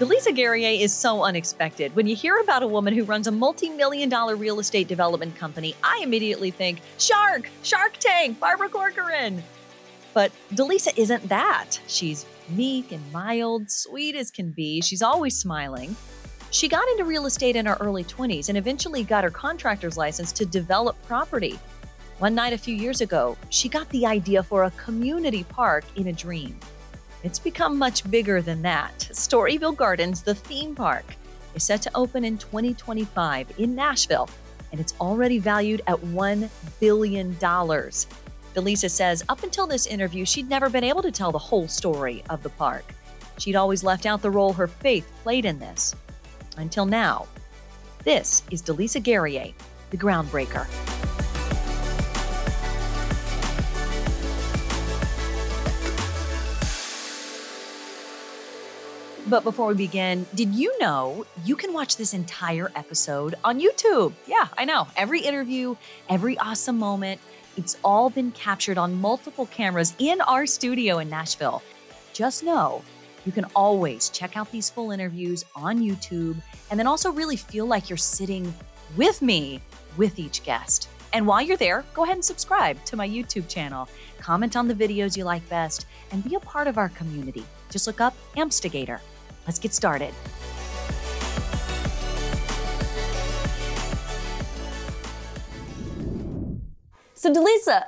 DeLisa Guerrier is so unexpected. When you hear about a woman who runs a multi million dollar real estate development company, I immediately think Shark, Shark Tank, Barbara Corcoran. But DeLisa isn't that. She's meek and mild, sweet as can be. She's always smiling. She got into real estate in her early 20s and eventually got her contractor's license to develop property. One night a few years ago, she got the idea for a community park in a dream. It's become much bigger than that. Storyville Gardens, the theme park, is set to open in 2025 in Nashville, and it's already valued at $1 billion. DeLisa says up until this interview, she'd never been able to tell the whole story of the park. She'd always left out the role her faith played in this. Until now. This is DeLisa Guerrier, the groundbreaker. But before we begin, did you know you can watch this entire episode on YouTube? Yeah, I know. Every interview, every awesome moment, it's all been captured on multiple cameras in our studio in Nashville. Just know you can always check out these full interviews on YouTube and then also really feel like you're sitting with me with each guest. And while you're there, go ahead and subscribe to my YouTube channel, comment on the videos you like best, and be a part of our community. Just look up Amstigator. Let's get started. So, DeLisa,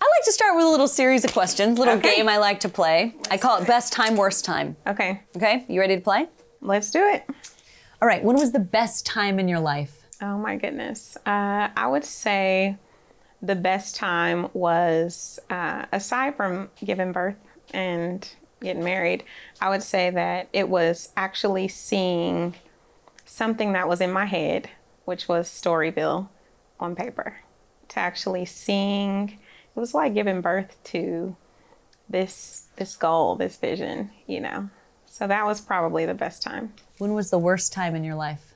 I like to start with a little series of questions, little Okay. game I like to play. I call it best time, worst time. Okay, Okay, you ready to play? let's do it. All right, when was the best time in your life? Oh my goodness. Uh, I would say the best time was, uh, aside from giving birth and getting married, I would say that it was actually seeing something that was in my head, which was Storyville on paper. To actually seeing, it was like giving birth to this this goal, this vision, you know. So that was probably the best time. When was the worst time in your life?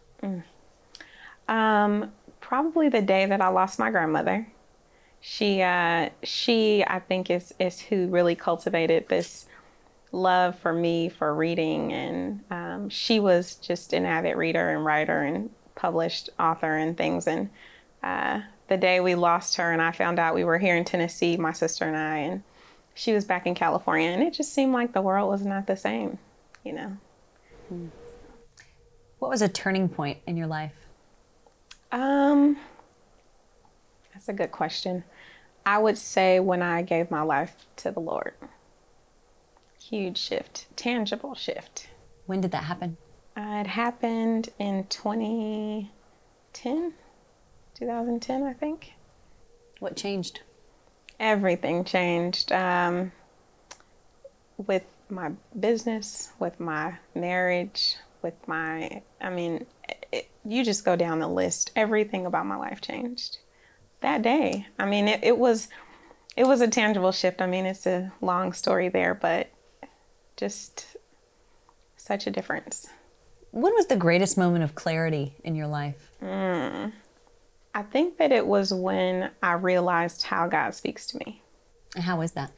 Um, probably the day that I lost my grandmother. She, uh, she, I think is is who really cultivated this love for me for reading, and um, she was just an avid reader and writer and published author and things. And uh, the day we lost her, and I found out we were here in Tennessee, my sister and I, and she was back in California, and it just seemed like the world was not the same, you know. What was a turning point in your life? Um, that's a good question. I would say when I gave my life to the Lord. Huge shift, tangible shift. When did that happen? Uh, it happened in 2010, 2010, I think. What changed? Everything changed um, with my business, with my marriage, with my, I mean, it, you just go down the list. Everything about my life changed that day. I mean, it, it was, it was a tangible shift. I mean, it's a long story there, but just such a difference. When was the greatest moment of clarity in your life? I think that it was when I realized how God speaks to me. And how is that?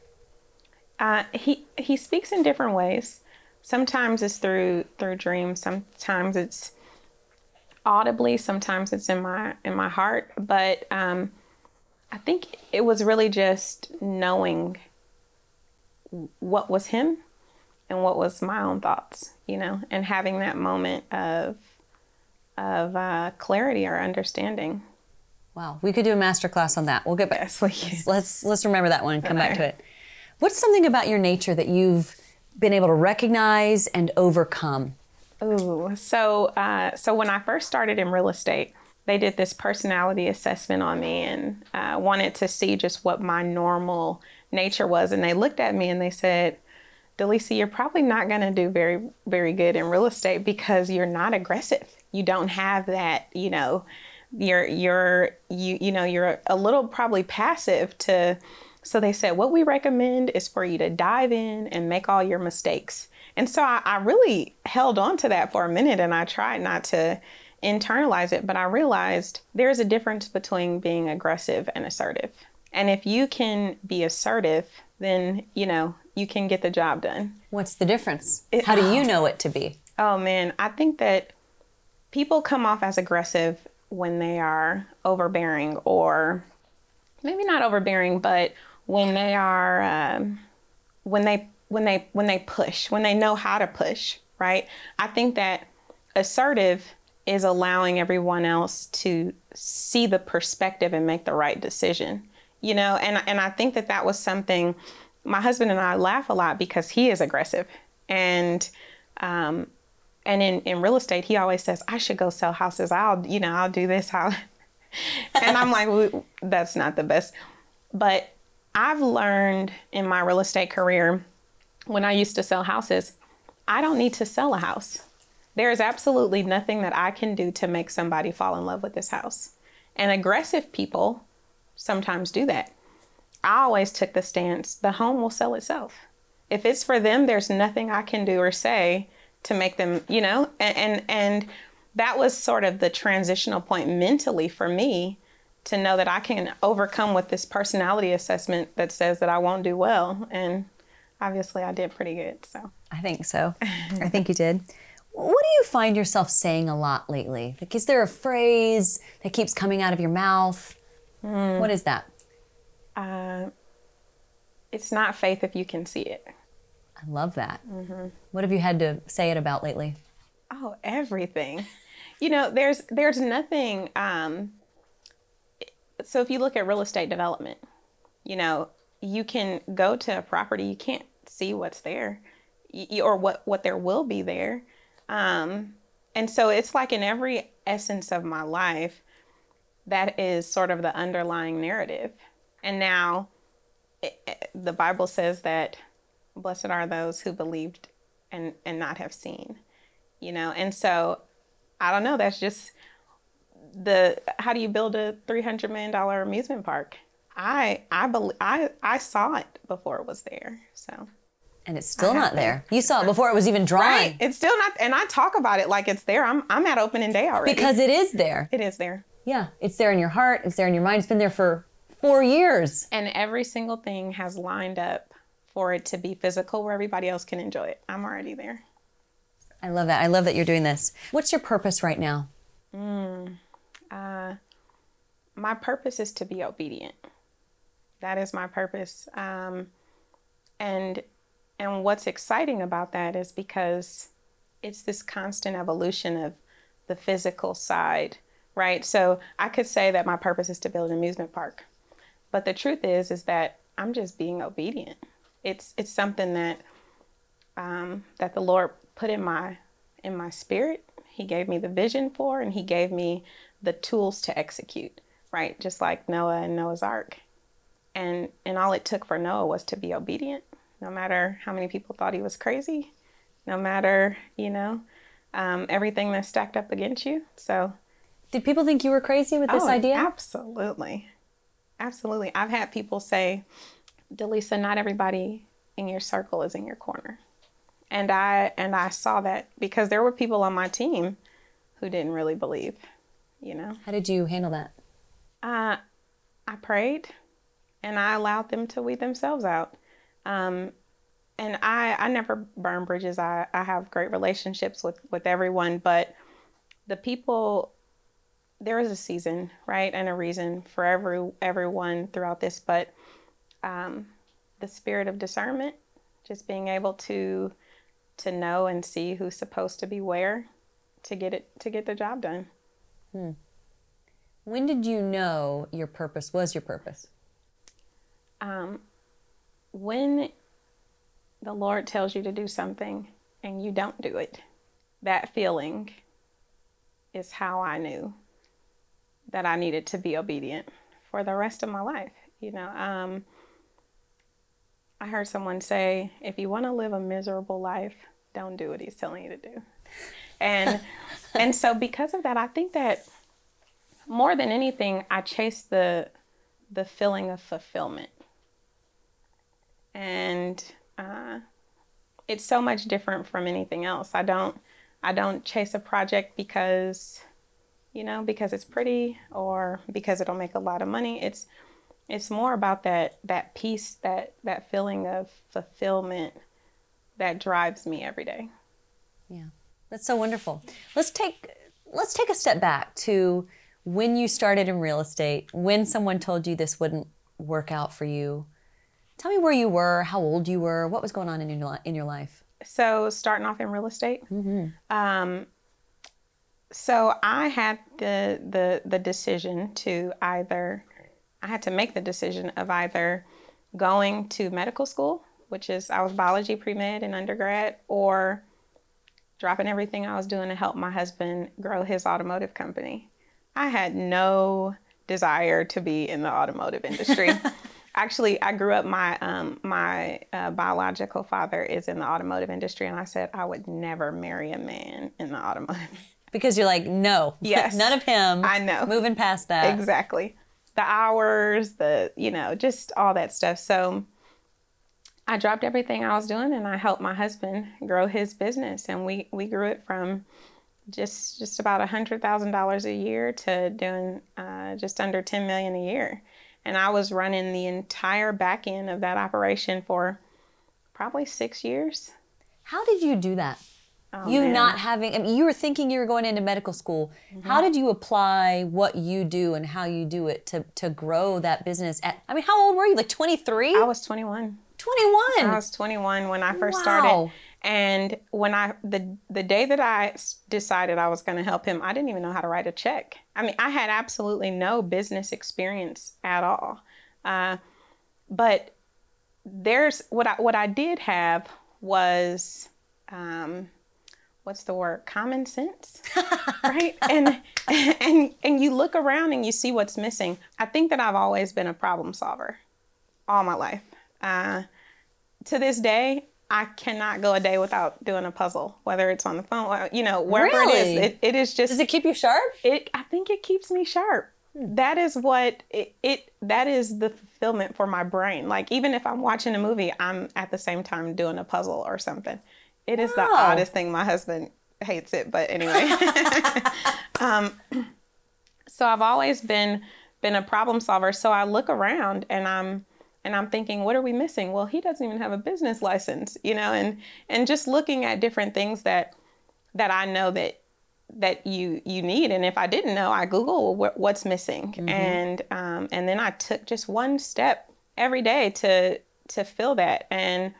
Uh, he he speaks in different ways. Sometimes it's through through dreams. Sometimes it's audibly. Sometimes it's in my in my heart. But um, I think it was really just knowing what was him and what was my own thoughts. You know, and having that moment of of uh, clarity or understanding. Wow, we could do a master class on that. We'll get back. Yes, we can. Let's let's remember that one and come back to it. What's something about your nature that you've been able to recognize and overcome? Ooh, so uh, so when I first started in real estate, they did this personality assessment on me and uh, wanted to see just what my normal nature was. And they looked at me and they said, DeLisa, you're probably not going to do very very good in real estate because you're not aggressive. You don't have that, you know, you're you're you you know you're a little probably passive to. So they said, what we recommend is for you to dive in and make all your mistakes. And so I, I really held on to that for a minute and I tried not to internalize it, but I realized there's a difference between being aggressive and assertive. And if you can be assertive, then, you know, you can get the job done. What's the difference? How do you know it to be? Oh man, I think that people come off as aggressive when they are overbearing or maybe not overbearing, but when they are um, when they when they when they push, when they know how to push, right? I think that assertive is allowing everyone else to see the perspective and make the right decision. You know, and and I think that that was something my husband and I laugh a lot because he is aggressive and um, and in, in real estate he always says I should go sell houses. I'll you know I'll do this. I'll and I'm like well, that's not the best. But I've learned in my real estate career when I used to sell houses, I don't need to sell a house. There is absolutely nothing that I can do to make somebody fall in love with this house. And aggressive people sometimes do that. I always took the stance the home will sell itself. If it's for them, there's nothing I can do or say to make them, you know, and and, and that was sort of the transitional point mentally for me to know that I can overcome with this personality assessment that says that I won't do well. And obviously I did pretty good. So I think so. I think you did. What do you find yourself saying a lot lately? Like, is there a phrase that keeps coming out of your mouth? Mm. What is that? Uh, it's not faith if you can see it. I love that. Mm-hmm. What have you had to say it about lately? Oh, everything. you know, there's there's nothing. Um, so if you look at real estate development, you know, you can go to a property, you can't see what's there, or what what there will be there. Um, and so it's like in every essence of my life, that is sort of the underlying narrative. And now it, it, the Bible says that blessed are those who believed and, and not have seen, you know? And so I don't know, that's just the, how do you build a $300 million amusement park? I, I believe, I, I saw it before it was there. So. And it's still not there. You saw it before it was even drawn. Right. It's still not, and I talk about it like it's there. I'm, I'm at opening day already. Because it is there. It is there. Yeah. It's there in your heart. It's there in your mind. It's been there for four years. And every single thing has lined up for it to be physical where everybody else can enjoy it. I'm already there. I love that. I love that you're doing this. What's your purpose right now? Mm, uh, my purpose is to be obedient. That is my purpose. Um, and and what's exciting about that is because it's this constant evolution of the physical side, right? So I could say that my purpose is to build an amusement park. But the truth is, is that I'm just being obedient. It's it's something that um, that the Lord put in my in my spirit. He gave me the vision for, and He gave me the tools to execute. Right, just like Noah and Noah's Ark, and and all it took for Noah was to be obedient. No matter how many people thought he was crazy, no matter you know um, everything that's stacked up against you. So, did people think you were crazy with this oh, idea? Absolutely. Absolutely. I've had people say, DeLisa, not everybody in your circle is in your corner. And I and I saw that because there were people on my team who didn't really believe, you know. How did you handle that? Uh, I prayed and I allowed them to weed themselves out. Um, and I, I never burn bridges. I, I have great relationships with, with everyone, but the people there is a season, right, and a reason for every everyone throughout this. But um, the spirit of discernment, just being able to to know and see who's supposed to be where, to get it to get the job done. Hmm. When did you know your purpose was your purpose? Um, when the Lord tells you to do something and you don't do it, that feeling is how I knew that I needed to be obedient for the rest of my life. You know, um, I heard someone say, if you want to live a miserable life, don't do what he's telling you to do. And and so because of that, I think that more than anything, I chase the the feeling of fulfillment. And uh, it's so much different from anything else. I don't I don't chase a project because you know, because it's pretty or because it'll make a lot of money. It's it's more about that that peace, that that feeling of fulfillment that drives me every day. Yeah. That's so wonderful. Let's take let's take a step back to when you started in real estate, when someone told you this wouldn't work out for you. Tell me where you were, how old you were, what was going on in your in your life. So starting off in real estate, mm-hmm. um, so I had the the the decision to either I had to make the decision of either going to medical school, which is I was biology pre med in undergrad, or dropping everything I was doing to help my husband grow his automotive company. I had no desire to be in the automotive industry. Actually, I grew up. My um, my uh, biological father is in the automotive industry, and I said I would never marry a man in the automotive. Because you're like, no, yes, none of him. I know. Moving past that, exactly. The hours, the you know, just all that stuff. So I dropped everything I was doing, and I helped my husband grow his business, and we we grew it from just just about a hundred thousand dollars a year to doing uh, just under ten million a year, and I was running the entire back end of that operation for probably six years. How did you do that? Oh, you man. not having, I mean, you were thinking you were going into medical school. Mm-hmm. How did you apply what you do and how you do it to, to grow that business? At, I mean, how old were you? Like 23? I was 21. 21. I was 21 when I first wow. started. And when I the the day that I decided I was going to help him, I didn't even know how to write a check. I mean, I had absolutely no business experience at all. Uh, but there's what I what I did have was um, what's the word common sense right and and and you look around and you see what's missing i think that i've always been a problem solver all my life uh, to this day I cannot go a day without doing a puzzle, whether it's on the phone, you know, wherever really? it is. It, it is just. Does it keep you sharp? It. I think it keeps me sharp. Hmm. That is what it, it. That is the fulfillment for my brain. Like even if I'm watching a movie, I'm at the same time doing a puzzle or something. It is wow. the oddest thing. My husband hates it, but anyway. um, so I've always been been a problem solver. So I look around and I'm and i'm thinking what are we missing well he doesn't even have a business license you know and and just looking at different things that that i know that that you you need and if i didn't know i google what's missing mm-hmm. and um, and then i took just one step every day to to fill that and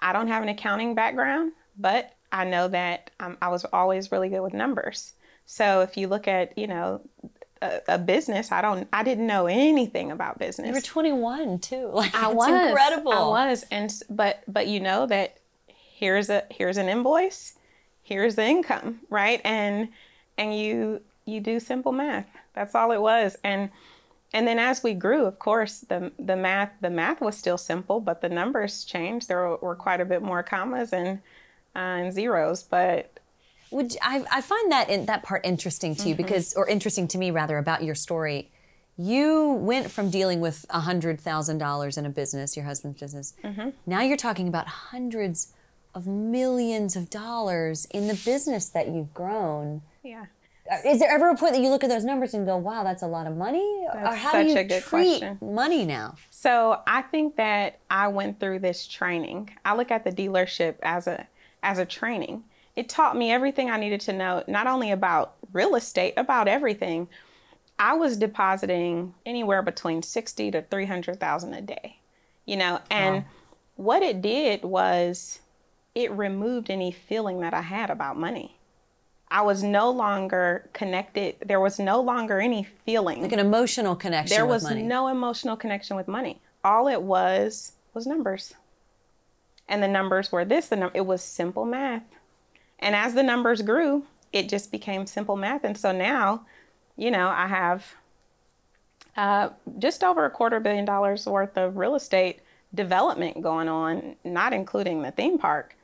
i don't have an accounting background but i know that um, i was always really good with numbers so if you look at you know a, a, business. I don't. I didn't know anything about business. You were 21 too. Like I was incredible. I was, and but but you know that here's a here's an invoice, here's the income, right? And and you you do simple math. That's all it was. And and then as we grew, of course, the the math the math was still simple, but the numbers changed. There were, were quite a bit more commas and and zeros, but would I, I find that in, that part interesting to you mm-hmm. because, or interesting to me rather, about your story. You went from dealing with hundred thousand dollars in a business, your husband's business. Mm-hmm. Now you're talking about hundreds of millions of dollars in the business that you've grown. Yeah. Uh, is there ever a point that you look at those numbers and go, "Wow, that's a lot of money"? That's or how such do you a good treat question. money now? So I think that I went through this training. I look at the dealership as a as a training it taught me everything I needed to know, not only about real estate, about everything. I was depositing anywhere between 60 to 300,000 a day. You know, and wow. what it did was it removed any feeling that I had about money. I was no longer connected. There was no longer any feeling. Like an emotional connection. There was money. no emotional connection with money. All it was was numbers. And the numbers were this, the num- it was simple math. And as the numbers grew, it just became simple math. And so now, you know, I have uh, just over a quarter billion dollars worth of real estate development going on, not including the theme park.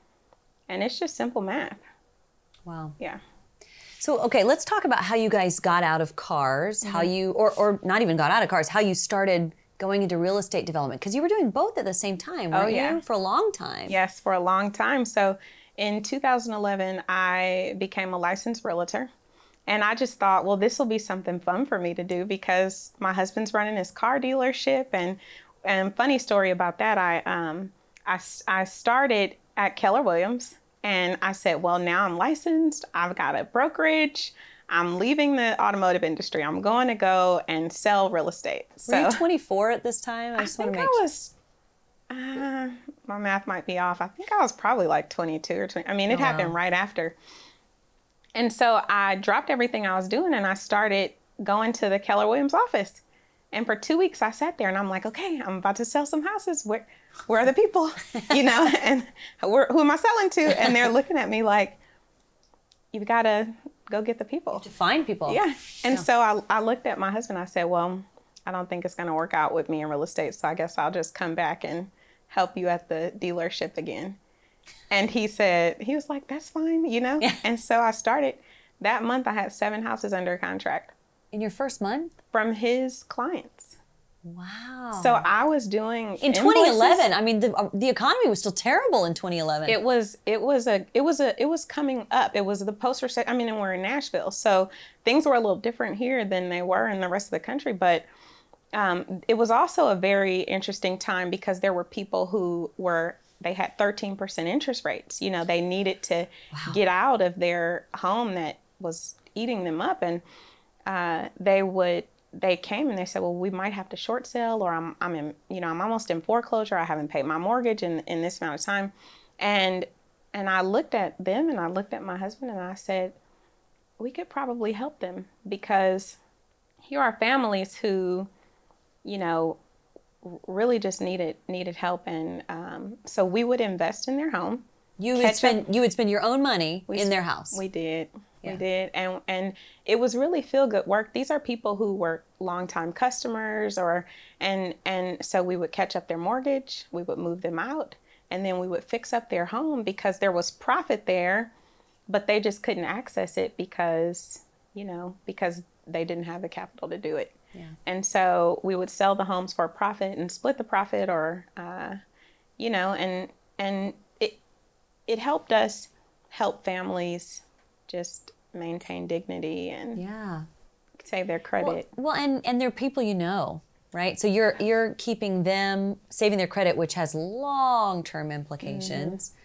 And it's just simple math. Wow. Yeah. So, okay, let's talk about how you guys got out of cars, mm-hmm. how you, or, or not even got out of cars, how you started going into real estate development. Because you were doing both at the same time, oh, yeah. you? For a long time. Yes, for a long time. So, in 2011, I became a licensed realtor. And I just thought, well, this will be something fun for me to do because my husband's running his car dealership. And and funny story about that, I um I, I started at Keller Williams And I said, well, now I'm licensed. I've got a brokerage. I'm leaving the automotive industry. I'm going to go and sell real estate. So, Were you 24 at this time? I, I think I was. Uh, my math might be off. I think I was probably like 22 or 20. I mean, it oh, happened wow. right after. And so I dropped everything I was doing and I started going to the Keller Williams office. And for two weeks, I sat there and I'm like, okay, I'm about to sell some houses. Where, where are the people? You know, and who am I selling to? And they're looking at me like, you've got to go get the people. To find people. Yeah. And yeah. so I, I looked at my husband. I said, well, I don't think it's going to work out with me in real estate. So I guess I'll just come back and help you at the dealership again. And he said, he was like, that's fine, you know? Yeah. And so I started. That month, I had seven houses under contract. In your first month? From his clients. Wow. So I was doing in 2011. I mean, the uh, the economy was still terrible in 2011. It was. It was a. It was a. It was coming up. It was the post recession. I mean, and we're in Nashville, so things were a little different here than they were in the rest of the country. But um, it was also a very interesting time because there were people who were they had 13% interest rates. You know, they needed to wow. get out of their home that was eating them up, and uh, they would they came and they said, well, we might have to short sell, or I'm, I'm in, you know, I'm almost in foreclosure. I haven't paid my mortgage in, in this amount of time. And, and I looked at them and I looked at my husband and I said, we could probably help them because here are families who, you know, really just needed, needed help. And, um, so we would invest in their home. You would spend, up. you would spend your own money we, in their house. We did. Yeah. We did, and and it was really feel good work. These are people who were longtime customers, or and and so we would catch up their mortgage, we would move them out, and then we would fix up their home because there was profit there, but they just couldn't access it because you know because they didn't have the capital to do it. Yeah. And so we would sell the homes for a profit and split the profit, or uh, you know, and and it helped us help families just maintain dignity and yeah save their credit. Well, well, and and they're people you know, right? So you're you're keeping them saving their credit, which has long term implications. Mm-hmm.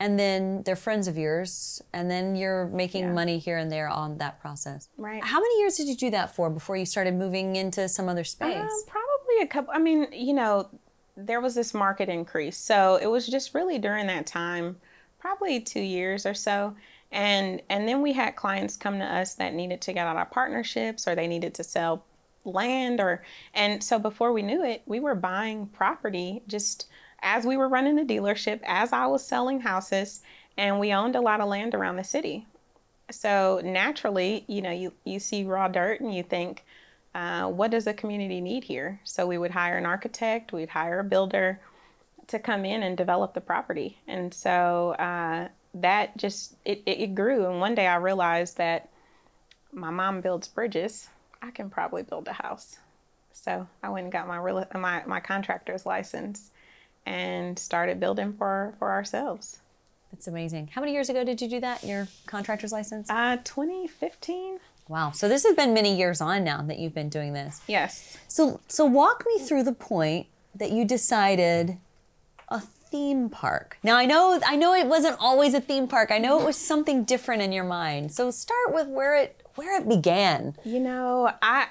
And then they're friends of yours, and then you're making yeah. money here and there on that process. Right. How many years did you do that for before you started moving into some other space? Uh, probably a couple. I mean, you know, there was this market increase, so it was just really during that time, probably two years or so and and then we had clients come to us that needed to get out of partnerships or they needed to sell land or and so before we knew it we were buying property just as we were running the dealership as i was selling houses and we owned a lot of land around the city. So naturally you know you, you see raw dirt and you think uh, what does the community need here? So we would hire an architect we'd hire a builder to come in and develop the property. And so uh, that just it, it grew. And one day i realized that my mom builds bridges. I can probably build a house. So i went and got my real my, my contractor's license and started building for for ourselves. That's amazing. How many years ago did you do that your contractor's license? Uh 2015 wow. So this has been many years on now that you've been doing this. Yes. So so walk me through the point that you decided theme park. Now I know I know it wasn't always a theme park. I know it was something different in your mind. So start with where it where it began. You know, I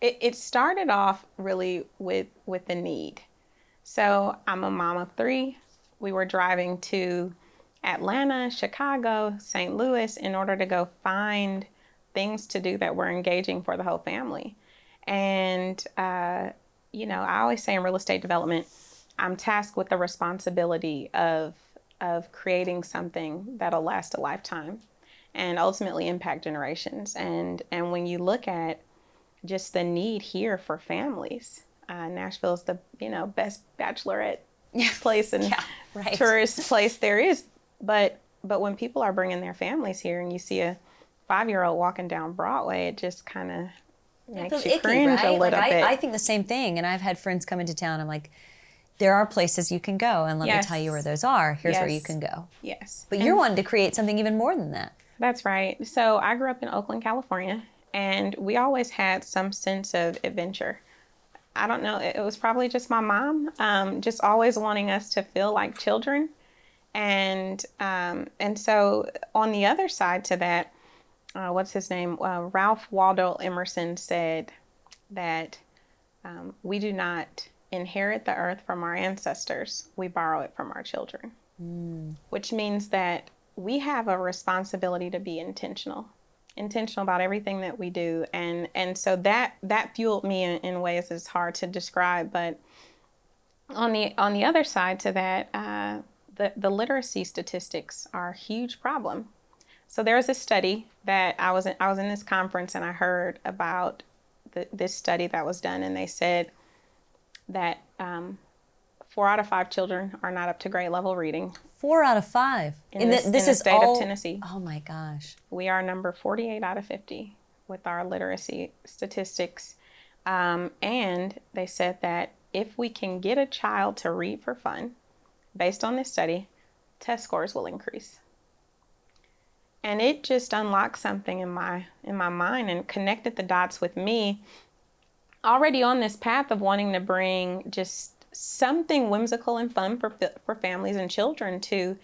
it, it started off really with with the need. So I'm a mom of three. We were driving to Atlanta, Chicago, St. Louis in order to go find things to do that were engaging for the whole family. And uh, you know, I always say in real estate development, I'm tasked with the responsibility of of creating something that'll last a lifetime and ultimately impact generations. And and when you look at just the need here for families, uh, Nashville is the you know best bachelorette place and yeah, right. tourist place there is. But but when people are bringing their families here and you see a five year old walking down Broadway, it just kind of makes you icky, cringe right? a little like bit. I, I think the same thing. And I've had friends come into town. I'm like there are places you can go, and let yes. me tell you where those are. Here's yes. where you can go. Yes. But and you're wanting to create something even more than that. That's right. So I grew up in Oakland, California, and we always had some sense of adventure. I don't know, it was probably just my mom, um, just always wanting us to feel like children. And um, and so on the other side to that, uh, what's his name? Uh, Ralph Waldo Emerson said that um, we do not inherit the earth from our ancestors; we borrow it from our children. Mm. Which means that we have a responsibility to be intentional intentional about everything that we do and and so that that fueled me in, in ways that's hard to describe but on the on the other side to that uh, the, the literacy statistics are a huge problem so there was a study that i was in, i was in this conference and i heard about the, this study that was done and they said that um, four out of five children are not up to grade level reading Four out of five. In and this, this in is state all, of Tennessee. Oh my gosh. We are number 48 out of 50 with our literacy statistics. Um, and they said that if we can get a child to read for fun, based on this study, test scores will increase. And it just unlocked something in my in my mind and connected the dots with me already on this path of wanting to bring just something whimsical and fun for, for families and children to,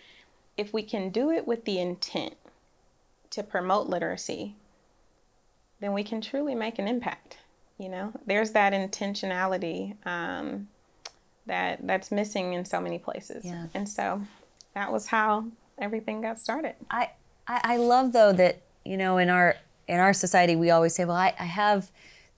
if we can do it with the intent to promote literacy, then we can truly make an impact. You know, there's that intentionality um, that that's missing in so many places. Yeah. And so that was how everything got started. I, I, I love though that, you know, in our in our society we always say, well, I, I have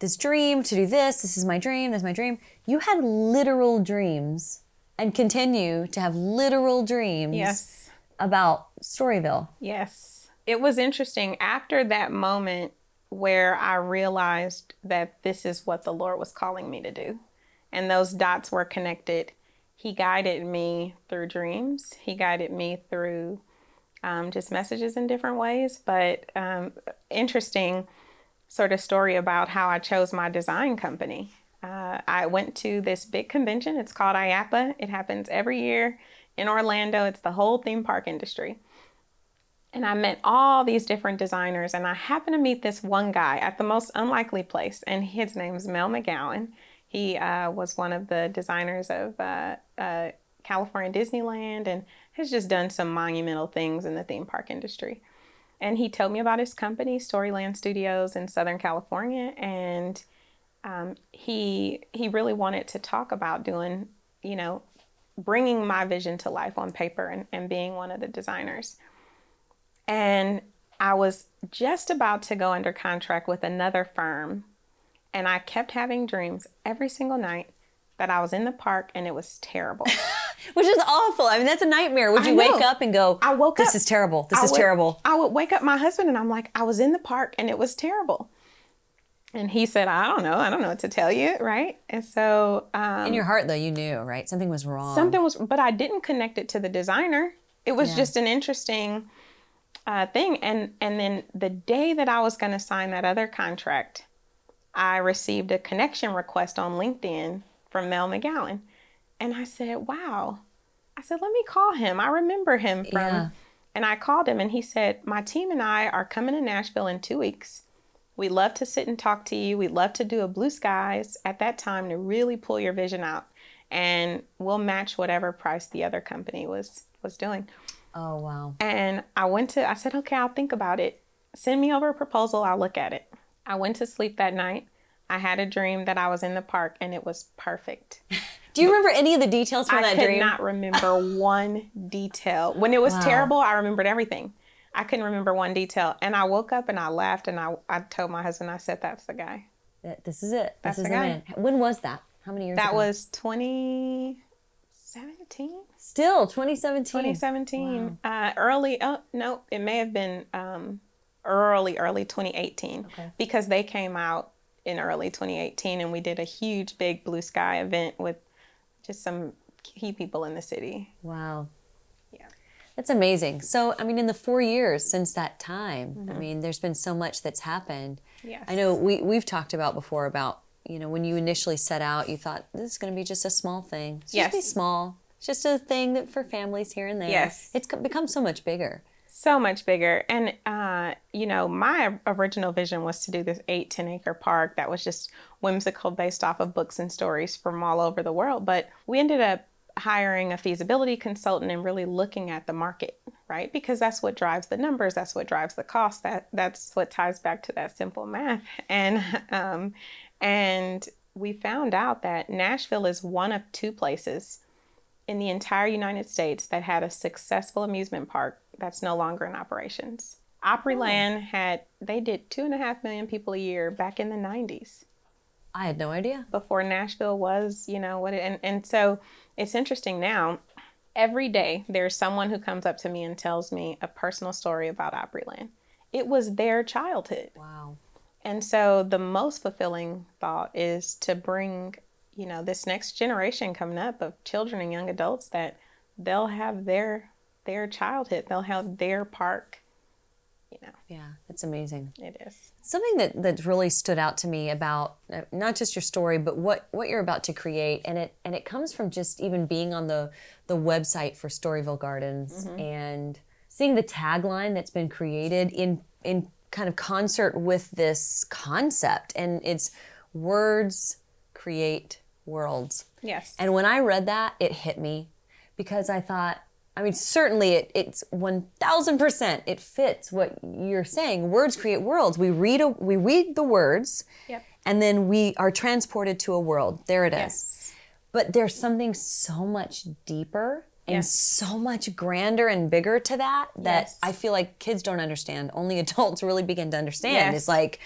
this dream to do this, this is my dream, this is my dream. You had literal dreams and continue to have literal dreams yes. about Storyville. Yes. It was interesting after that moment where I realized that this is what the Lord was calling me to do. And those dots were connected. He guided me through dreams, He guided me through um, just messages in different ways. But um, interesting sort of story about how I chose my design company. Uh, I went to this big convention. It's called IAAPA. It happens every year in Orlando. It's the whole theme park industry. And I met all these different designers, and I happened to meet this one guy at the most unlikely place, and his name's Mel McGowan. He uh, was one of the designers of uh, uh California Disneyland and has just done some monumental things in the theme park industry and he told me about his company, Storyland Studios in Southern California, and um, he he really wanted to talk about doing, you know, bringing my vision to life on paper and, and being one of the designers. And I was just about to go under contract with another firm, and I kept having dreams every single night that I was in the park and it was terrible. Which is awful. I mean, that's a nightmare. Would you wake up and go, I woke this up. This is terrible. This I is would, terrible. I would wake up my husband and I'm like, I was in the park and it was terrible. And he said, I don't know. I don't know what to tell you. Right. And so. Um, in your heart, though, you knew, right? Something was wrong. Something was, but I didn't connect it to the designer. It was yeah. just an interesting uh, thing. And, and then the day that I was going to sign that other contract, I received a connection request on LinkedIn from Mel McGowan. And I said, wow. I said, let me call him. I remember him from. Yeah. And I called him and he said, my team and I are coming to Nashville in two weeks. We'd love to sit and talk to you. We'd love to do a blue skies at that time to really pull your vision out. And we'll match whatever price the other company was was doing. Oh wow. And I went to I said, okay, I'll think about it. Send me over a proposal, I'll look at it. I went to sleep that night. I had a dream that I was in the park and it was perfect. Do you remember any of the details from I that dream? I could not remember one detail. When it was wow. terrible, I remembered everything. I couldn't remember one detail. And I woke up and I laughed and I, I told my husband, I said, that's the guy. This is it. That's this is the, the man. When was that? How many years that ago? was 2017. Still 2017. 2017. Wow. Uh, early, oh, no, it may have been um, early, early 2018 okay. because they came out in early 2018 and we did a huge big blue sky event with just some key people in the city. Wow. Yeah. That's amazing. So, I mean, in the four years since that time, mm-hmm. I mean, there's been so much that's happened. Yes. I know we, we've talked about before about, you know, when you initially set out, you thought this is going to be just a small thing. It's yes. Just be small. It's just a thing that for families here and there. Yes. It's become so much bigger so much bigger and uh, you know my original vision was to do this eight ten acre park that was just whimsical based off of books and stories from all over the world but we ended up hiring a feasibility consultant and really looking at the market, right? Because that's what drives the numbers, that's what drives the cost. That that's what ties back to that simple math. And um, and we found out that Nashville is one of two places in the entire United States that had a successful amusement park that's no longer in operations. Opryland oh. had they did two and a half million people a year back in the 90s. I had no idea. Before Nashville was, you know, what it, and, and so it's interesting now. Every day there's someone who comes up to me and tells me a personal story about Opryland. It was their childhood. Wow. And so the most fulfilling thought is to bring, you know, this next generation coming up of children and young adults that they'll have their their childhood, they'll have their park you know. Yeah, that's amazing. It is. Something that, that really stood out to me about uh, not just your story, but what, what you're about to create, and it and it comes from just even being on the the website for Storyville Gardens mm-hmm. and seeing the tagline that's been created in in kind of concert with this concept, and it's words create worlds. Yes. And when I read that, it hit me because I thought I mean, certainly it, it's 1000% it fits what you're saying. Words create worlds. We read, a, we read the words yep. and then we are transported to a world. There it is. Yes. But there's something so much deeper and yes. so much grander and bigger to that that yes. I feel like kids don't understand. Only adults really begin to understand. It's like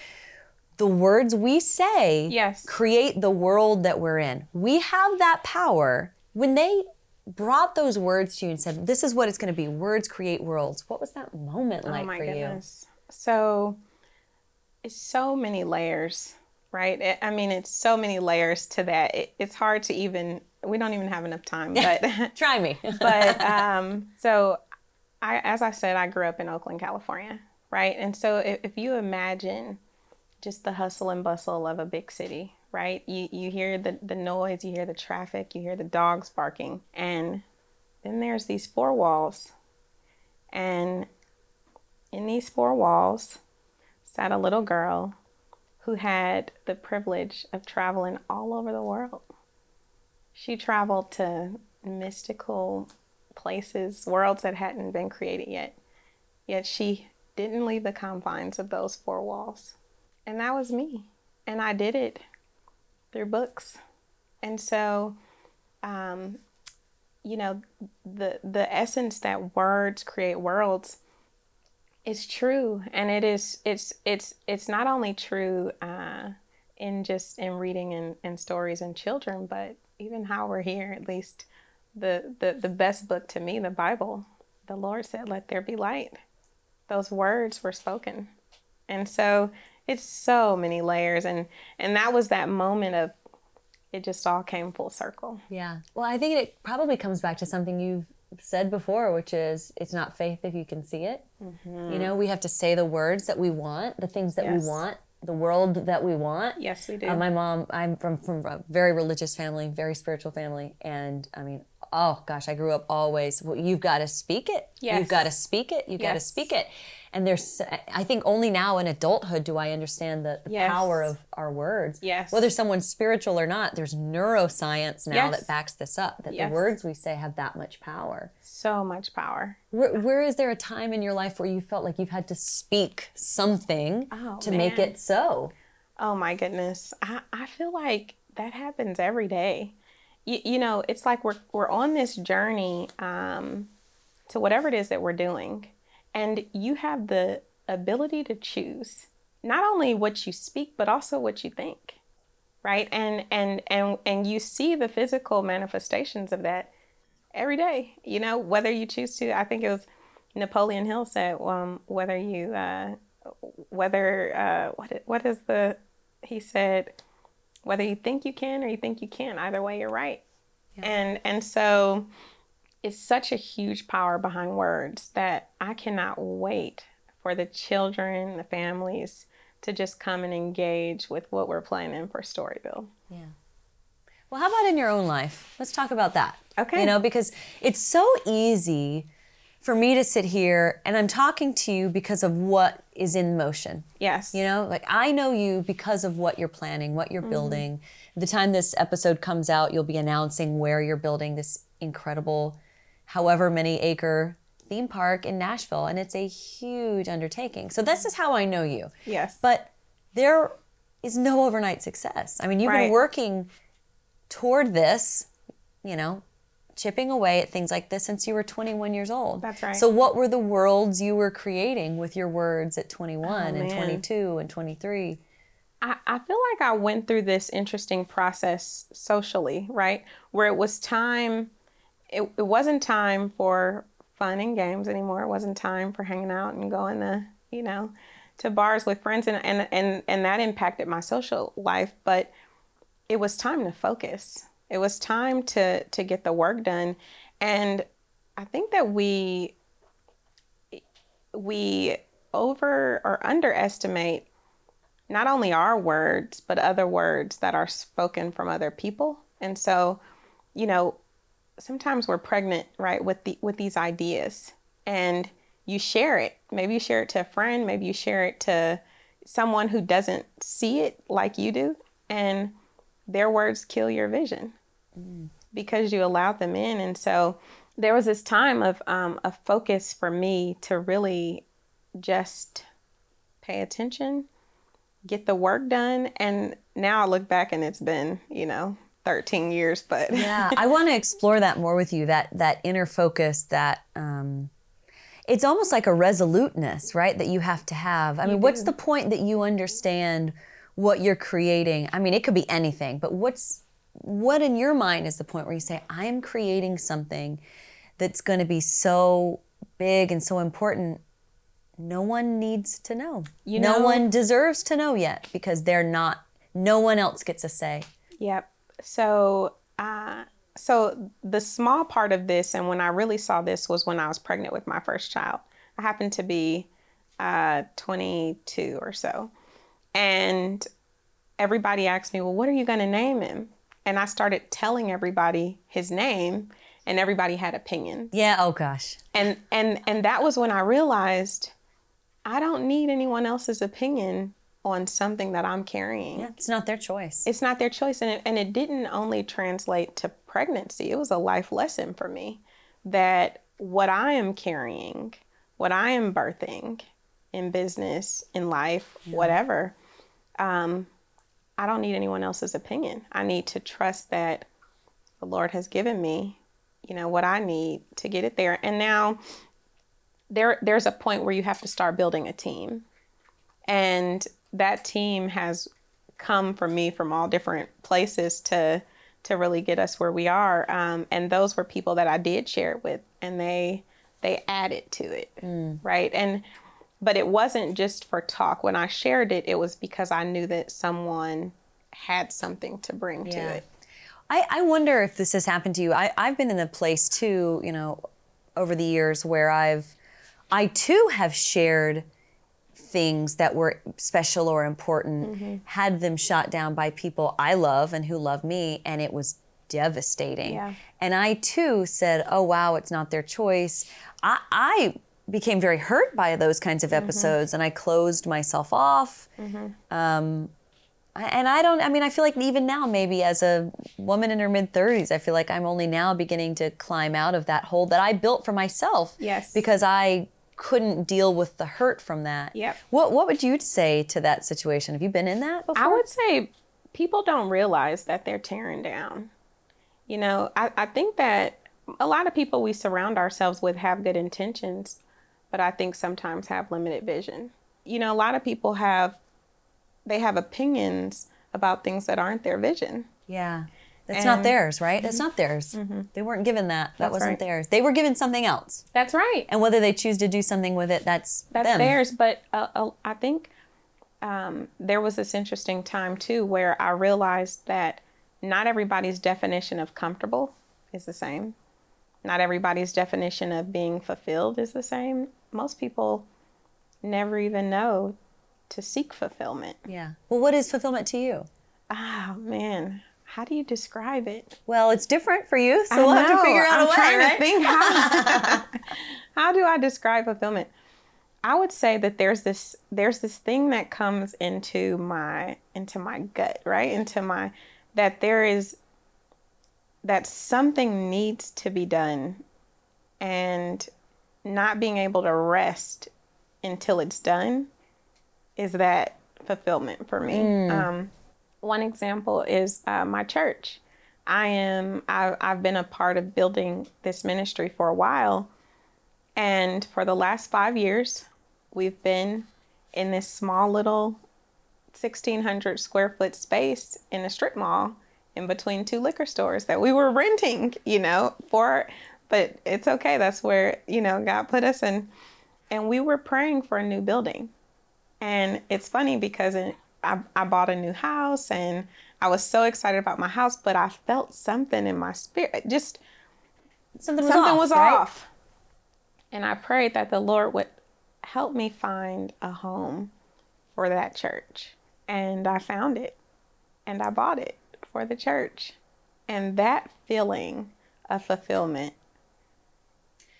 the words we say yes. create the world that we're in. We have that power. When they brought those words to you and said, "This is what it's going to be. Words create worlds." What was that moment oh like oh my for goodness. you? So, it's so many layers, right? It, I mean, it's so many layers to that. It, it's hard to even. We don't even have enough time. But try me. but um, so, I as I said, I grew up in Oakland, California, right? And so, if, if you imagine just the hustle and bustle of a big city, right? You you hear the, the noise, you hear the traffic, you hear the dogs barking, and then there's these four walls. And in these four walls sat a little girl who had the privilege of traveling all over the world. She traveled to mystical places, worlds that hadn't been created yet. Yet she didn't leave the confines of those four walls. And that was me. And I did it through books. And so, um, you know, the the essence that words create worlds is true, and it is it's it's it's not only true uh, in just in reading and, and stories and children, but even how we're here. At least the the the best book to me, the Bible. The Lord said, "Let there be light." Those words were spoken, and so it's so many layers and and that was that moment of it just all came full circle yeah well i think it probably comes back to something you've said before which is it's not faith if you can see it mm-hmm. you know we have to say the words that we want the things that yes. we want the world that we want yes we do uh, my mom i'm from from a very religious family very spiritual family and i mean oh gosh i grew up always well, you've got to speak it yes. you've got to speak it you've yes. got to speak it and there's i think only now in adulthood do i understand the, the yes. power of our words yes whether someone's spiritual or not there's neuroscience now yes. that backs this up that yes. the words we say have that much power so much power where, where is there a time in your life where you felt like you've had to speak something oh, to man. make it so oh my goodness I, I feel like that happens every day you, you know it's like we're, we're on this journey um, to whatever it is that we're doing and you have the ability to choose not only what you speak, but also what you think. Right? And and and and you see the physical manifestations of that every day. You know, whether you choose to, I think it was Napoleon Hill said, um, whether you uh, whether uh, what what is the he said whether you think you can or you think you can't either way you're right yeah. and and so is such a huge power behind words that I cannot wait for the children, the families to just come and engage with what we're planning for Storyville. Yeah. Well, how about in your own life? Let's talk about that. Okay. You know, because it's so easy for me to sit here and I'm talking to you because of what is in motion. Yes. You know, like I know you because of what you're planning, what you're mm-hmm. building. The time this episode comes out, you'll be announcing where you're building this incredible, however many acre theme park in Nashville, and it's a huge undertaking. So this is how I know you. Yes. But there is no overnight success. I mean, you've been working toward this, you know, chipping away at things like this since you were 21 years old. That's right. So what were the worlds you were creating with your words at 21 and Oh, man. 22 and 23? I, I feel like I went through this interesting process socially, right? Where it was time, it, it wasn't time for fun and games anymore. It wasn't time for hanging out and going to, you know, to bars with friends and, and, and, and that impacted my social life. But it was time to focus. It was time to, to get the work done. And I think that we, we over or underestimate not only our words, but other words that are spoken from other people. And so, you know, sometimes we're pregnant, right, with the with these ideas and you share it. Maybe you share it to a friend, maybe you share it to someone who doesn't see it like you do, and their words kill your vision because you allowed them in. And so there was this time of um, a focus for me to really just pay attention, get the work done. And now I look back and it's been, you know, 13 years, but Yeah, I want to explore that more with you. That that inner focus. That um, it's almost like a resoluteness, right? That you have to have. I mean, what's the point that you understand what you're creating? I mean, it could be anything, but what's what in your mind is the point where you say, I am creating something that's going to be so big and so important. No one needs to know. You no know- one deserves to know yet because they're not. No one else gets a say. Yep. So, uh, so the small part of this, and when I really saw this, was when I was pregnant with my first child. I happened to be uh, 22 or so, and everybody asked me, "Well, what are you going to name him?" And I started telling everybody his name, and everybody had opinions. Yeah. Oh gosh. And and and that was when I realized I don't need anyone else's opinion on something that I'm carrying. Yeah, it's not their choice. it's not their choice and it, and it didn't only translate to pregnancy. It was a life lesson for me that what i am carrying what i am birthing in business in life whatever um, i don't need anyone else's opinion. I need to trust that the lord has given me you know what i need to get it there. And now there there's a point where you have to start building a team. And that team has come from me from all different places to to really get us where we are. Um, and those were people that i did share it with and they they added to it right? And but it wasn't just for talk. When i shared it it was because i knew that someone had something to bring to it. I, I wonder if this has happened to you. I, I've been in a place too, you know, over the years where I've, I too have shared things that were special or important, Mm-hmm. had them shot down by people I love and who love me, and it was devastating. Yeah. And I too said, oh, wow, it's not their choice. I, I became very hurt by those kinds Mm-hmm. of episodes and I closed myself off. Um, and I don't, I mean, I feel like even now, maybe as a woman in her mid 30s, I feel like I'm only now beginning to climb out of that hole that I built for myself. Yes. Because I couldn't deal with the hurt from that. Yep. What, what would you say to that situation? Have you been in that before? I would say people don't realize that they're tearing down. You know, I, I think that a lot of people we surround ourselves with have good intentions, but I think sometimes have limited vision. You know, a lot of people have they have opinions about things that aren't their vision. Yeah. It's not theirs, right? It's not theirs. They weren't given that. That That's wasn't right. theirs. They were given something else. That's right. And whether they choose to do something with it, that's That's them. theirs. But uh, uh, I think um, there was this interesting time too where I realized that not everybody's definition of comfortable is the same. Not everybody's definition of being fulfilled is the same. Most people never even know to seek fulfillment. Yeah. Well, what is fulfillment to you? Ah, man, how do you describe it? Well, it's different for you, so I we'll have to figure out I'm a way, right? to think how, how do I describe fulfillment? I would say that there's this there's this thing that comes into my into my gut, right? Into my that there is that something needs to be done and not being able to rest until it's done is that fulfillment for me. Mm. Um, one example is uh, my church. I am I, I've been a part of building this ministry for a while, and for the last five years, we've been in this small little 1600 square foot space in a strip mall in between two liquor stores that we were renting, you know, for but it's okay. That's where, you know, God put us in and we were praying for a new building. And it's funny because it, I, I bought a new house and I was so excited about my house, but I felt something in my spirit. Just something was something off. Was right? off. And I prayed that the Lord would help me find a home for that church. And I found it and I bought it for the church. And that feeling of fulfillment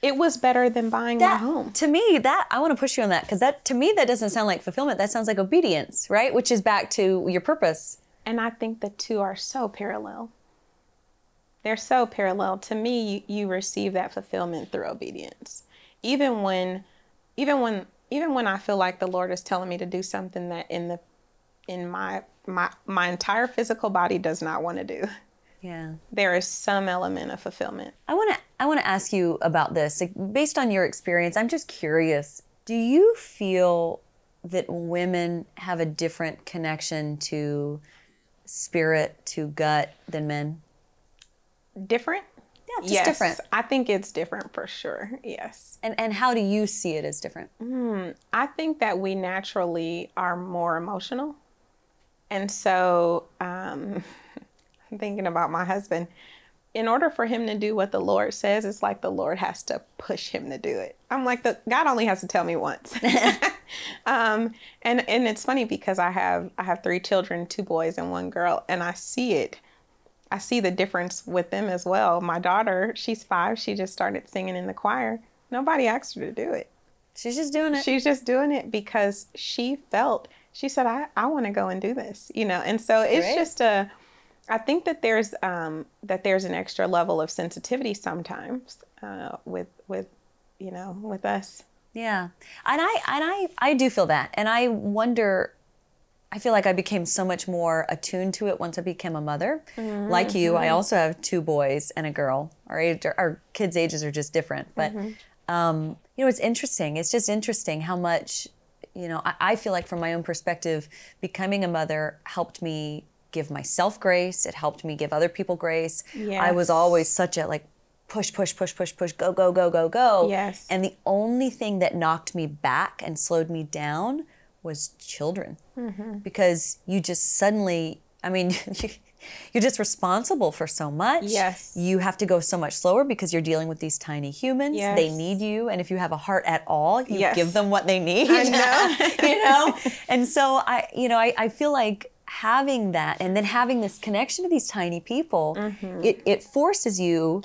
it was better than buying that, my home. To me, that I want to push you on that because that to me that doesn't sound like fulfillment. That sounds like obedience, right? Which is back to your purpose. And I think the two are so parallel. They're so parallel. To me, you, you receive that fulfillment through obedience. Even when even when even when I feel like the Lord is telling me to do something that in the in my my my entire physical body does not want to do. Yeah. There is some element of fulfillment. I want to I want to ask you about this. Like, based on your experience, I'm just curious. Do you feel that women have a different connection to spirit, to gut than men? Different? Yeah, just yes, different. I think it's different for sure. Yes. And and how do you see it as different? Mm, I think that we naturally are more emotional, and so um, thinking about my husband in order for him to do what the Lord says, it's like the Lord has to push him to do it. I'm like the God only has to tell me once. um, and and it's funny because I have I have three children, two boys and one girl, and I see it. I see the difference with them as well. My daughter, she's five. She just started singing in the choir. Nobody asked her to do it. She's just doing it. She's just doing it because she felt. She said, "I I want to go and do this," you know. And so it's Great. just a I think that there's um, that there's an extra level of sensitivity sometimes uh, with with you know with us. Yeah, and I and I I do feel that, and I wonder. I feel like I became so much more attuned to it once I became a mother. Mm-hmm. Like you, I also have two boys and a girl. Our age, our kids' ages are just different, but mm-hmm. um, you know, it's interesting. It's just interesting how much you know. I, I feel like, from my own perspective, becoming a mother helped me give myself grace. It helped me give other people grace. Yes. I was always such a like push, push, push, push, push, go, go, go, go, go. Yes. And the only thing that knocked me back and slowed me down was children. Mm-hmm. Because you just suddenly, I mean, you're just responsible for so much. Yes. You have to go so much slower because you're dealing with these tiny humans. Yes. They need you. And if you have a heart at all, you yes. give them what they need. I know. you know? And so I, you know, I, I feel like having that and then having this connection to these tiny people, mm-hmm. it, it forces you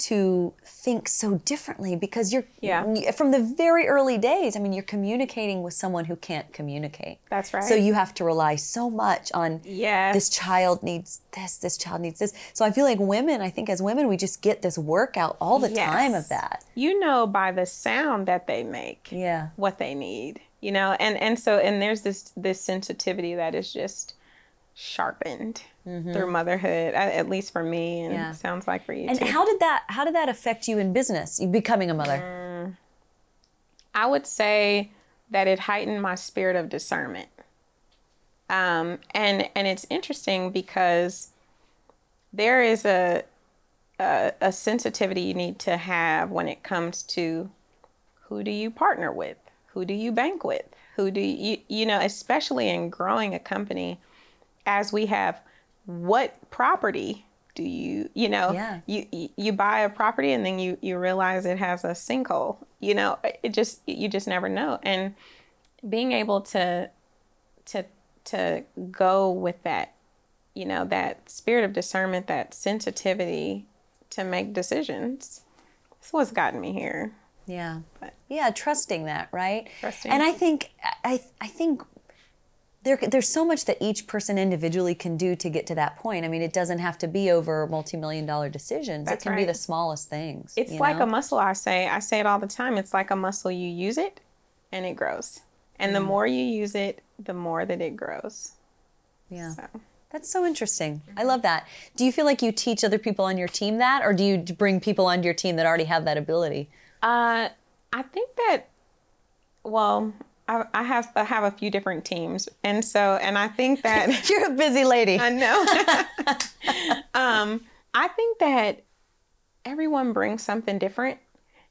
to think so differently because you're yeah. from the very early days i mean you're communicating with someone who can't communicate that's right so you have to rely so much on yes. this child needs this this child needs this so i feel like women i think as women we just get this workout all the yes. time of that you know by the sound that they make yeah what they need you know and and so and there's this this sensitivity that is just sharpened mm-hmm. through motherhood at least for me and yeah. sounds like for you and too. how did that how did that affect you in business becoming a mother mm, i would say that it heightened my spirit of discernment um, and and it's interesting because there is a, a a sensitivity you need to have when it comes to who do you partner with who do you bank with who do you you know especially in growing a company as we have what property do you you know yeah. you you buy a property and then you you realize it has a sinkhole you know it just you just never know. And being able to to to go with that you know that spirit of discernment that sensitivity to make decisions that's what's gotten me here. Yeah. But, yeah trusting that right? Trusting and i think i i think there, there's so much that each person individually can do to get to that point. I mean, it doesn't have to be over multi-million dollar decisions. That's it can be the smallest things. It's like know? a muscle, I say. I say it all the time. It's like a muscle. You use it and it grows. And Mm. the more you use it, the more that it grows. yeah. So That's so interesting. I love that. Do you feel like you teach other people on your team that, or do you bring people onto your team that already have that ability? uh I think that well, I, I have I have a few different teams. And so and I think that You're a busy lady. I know. um, I think that everyone brings something different,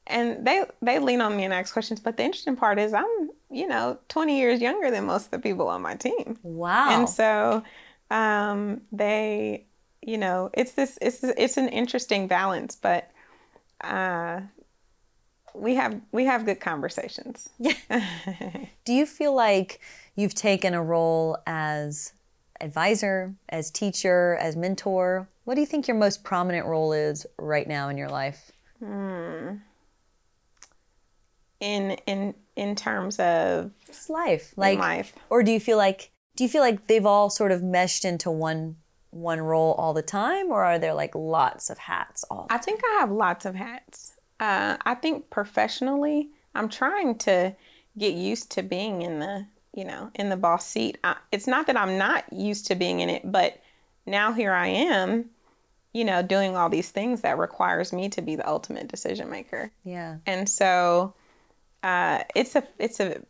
and they they lean on me and ask questions. But the interesting part is, I'm you know 20 years younger than most of the people on my team, Wow. and so um, they, you know, it's this it's it's an interesting balance, but. Uh, we have we have good conversations. Yeah. Do you feel like you've taken a role as advisor, as teacher, as mentor? What do you think your most prominent role is right now in your life? Hmm. in in in terms of Just life, like, life. or do you feel like do you feel like they've all sort of meshed into one one role all the time, or are there like lots of hats all? I think I have lots of hats. Uh, I think professionally, I'm trying to get used to being in the, you know, in the boss seat. I, it's not that I'm not used to being in it, but now here I am, you know, doing all these things that requires me to be the ultimate decision maker. yeah, And so, uh, it's a it's a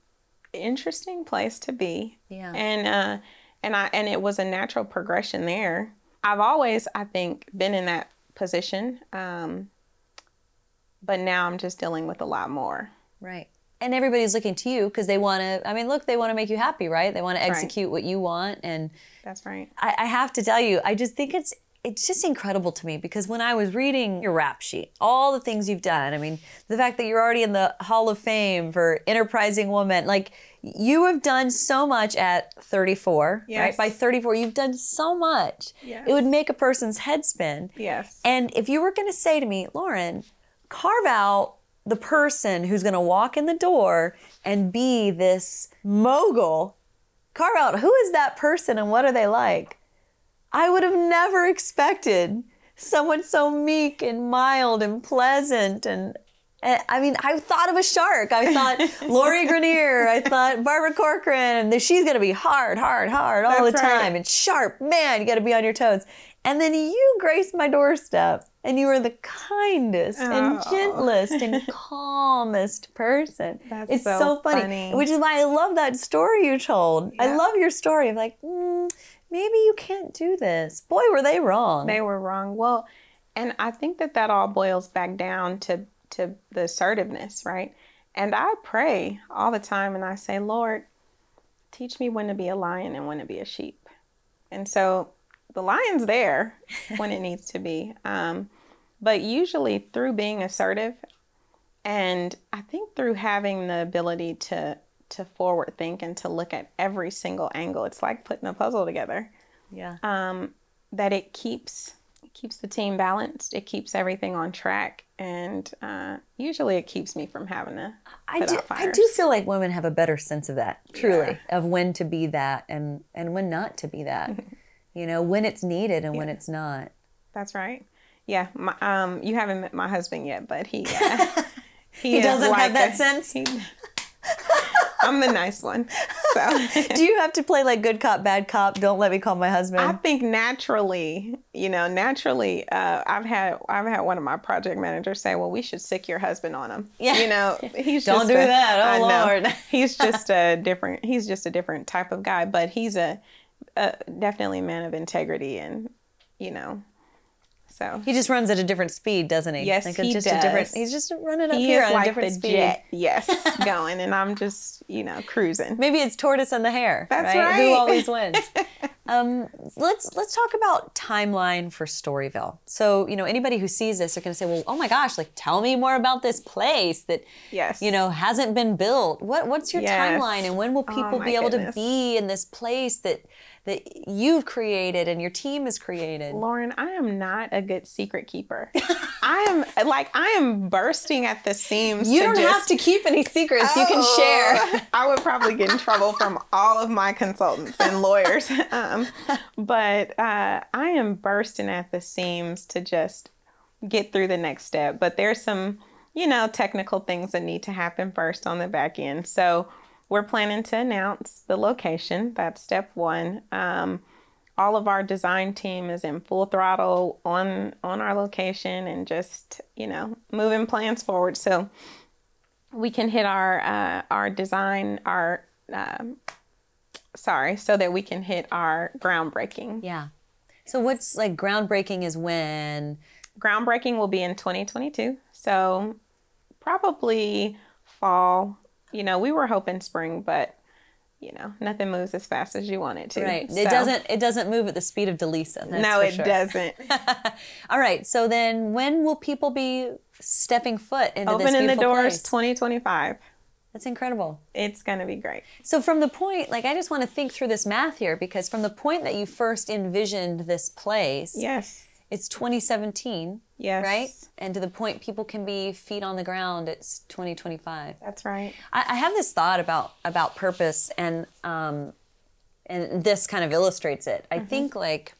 interesting place to be. Yeah, and uh and i and it was a natural progression there. I've always i think been in that position. Um but now i'm just dealing with a lot more right. And everybody's looking to you because they want to. I mean, look, they want to make you happy, right? They want to execute what you want, and that's right I, I have to tell you, I just think it's it's just incredible to me because when I was reading your rap sheet, all the things you've done, I mean, the fact that you're already in the Hall of Fame for enterprising woman, like you have done so much at 34, right? By 34, you've done so much. Yes. It would make a person's head spin. yes And if you were going to say to me, Lauren, carve out the person who's going to walk in the door and be this mogul, carve out who is that person and what are they like? I would have never expected someone so meek and mild and pleasant and and, I mean, I thought of a shark. I thought Lori Greiner. I thought Barbara Corcoran. And she's going to be hard, hard, hard all That's the right. time and sharp. Man, you got to be on your toes. And then you graced my doorstep, and you were the kindest and Oh. gentlest and calmest person. That's it's so so, funny, funny. which is why I love that story you told. I love your story of like, mm, maybe you can't do this. Boy, were they wrong. they were wrong well and i think that that all boils back down to to the assertiveness right and i pray all the time and i say lord teach me when to be a lion and when to be a sheep and so the lion's there when it needs to be um, but usually through being assertive and i think through having the ability to to forward think and to look at every single angle it's like putting a puzzle together yeah. um, that it keeps it keeps the team balanced. It keeps everything on track, and uh, usually it keeps me from having to. I do, I do feel like women have a better sense of that, truly, of when to be that and, and when not to be that. you know, when it's needed and when it's not. That's right. Yeah. My, um, you haven't met my husband yet, but he uh, he, is doesn't have like that a- sense? he- I'm the nice one, so. Do you have to play like good cop, bad cop? Don't let me call my husband. I think naturally, you know, naturally, uh, I've had I've had one of my project managers say, "Well, we should sick your husband on him." Yeah. You know, he's Don't just do a- that. Oh, I know. Lord. he's just a different. He's just a different type of guy, but he's a, a definitely a man of integrity, and you know, so he just runs at a different speed, doesn't he? Yes, like he just a different. does. He's just running up he here on like a different speed. jet, yes, going, and I'm just you know cruising. Maybe it's tortoise and the hare. That's Who right. Who always wins? um, let's let's talk about timeline for Storyville. So you know, anybody who sees this are going to say, "Well, oh my gosh, like tell me more about this place that Yes. you know hasn't been built. What what's your Yes. timeline, and when will Oh, people my be able goodness. to be in this place that that you've created and your team has created. Lauren, I am not a good secret keeper. I am like I am bursting at the seams. You don't just, have to keep any secrets. Oh, you can share. I would probably get in trouble from all of my consultants and lawyers. Um, but uh, I am bursting at the seams to just get through the next step. But there's some, you know, technical things that need to happen first on the back end. So we're planning to announce the location. That's step one. Um, all of our design team is in full throttle on on our location and just you know moving plans forward. So we can hit our uh, our design our um, sorry so that we can hit our groundbreaking. Yeah. So what's like groundbreaking is when? Groundbreaking will be in 2022 so probably fall you know, we were hoping spring, but you know, nothing moves as fast as you want it to. Right. So. It doesn't. It doesn't move at the speed of DeLisa. no, it sure. doesn't. All right. So then, when will people be stepping foot into this beautiful place? Opening the doors, place? 2025. That's incredible. It's going to be great. So, from the point, like, I just want to think through this math here because from the point that you first envisioned this place, yes, it's 2017. Yes. Right? And to the point people can be feet on the ground, it's 2025. That's right. I, I have this thought about about purpose and um, and this kind of illustrates it. I mm-hmm. think like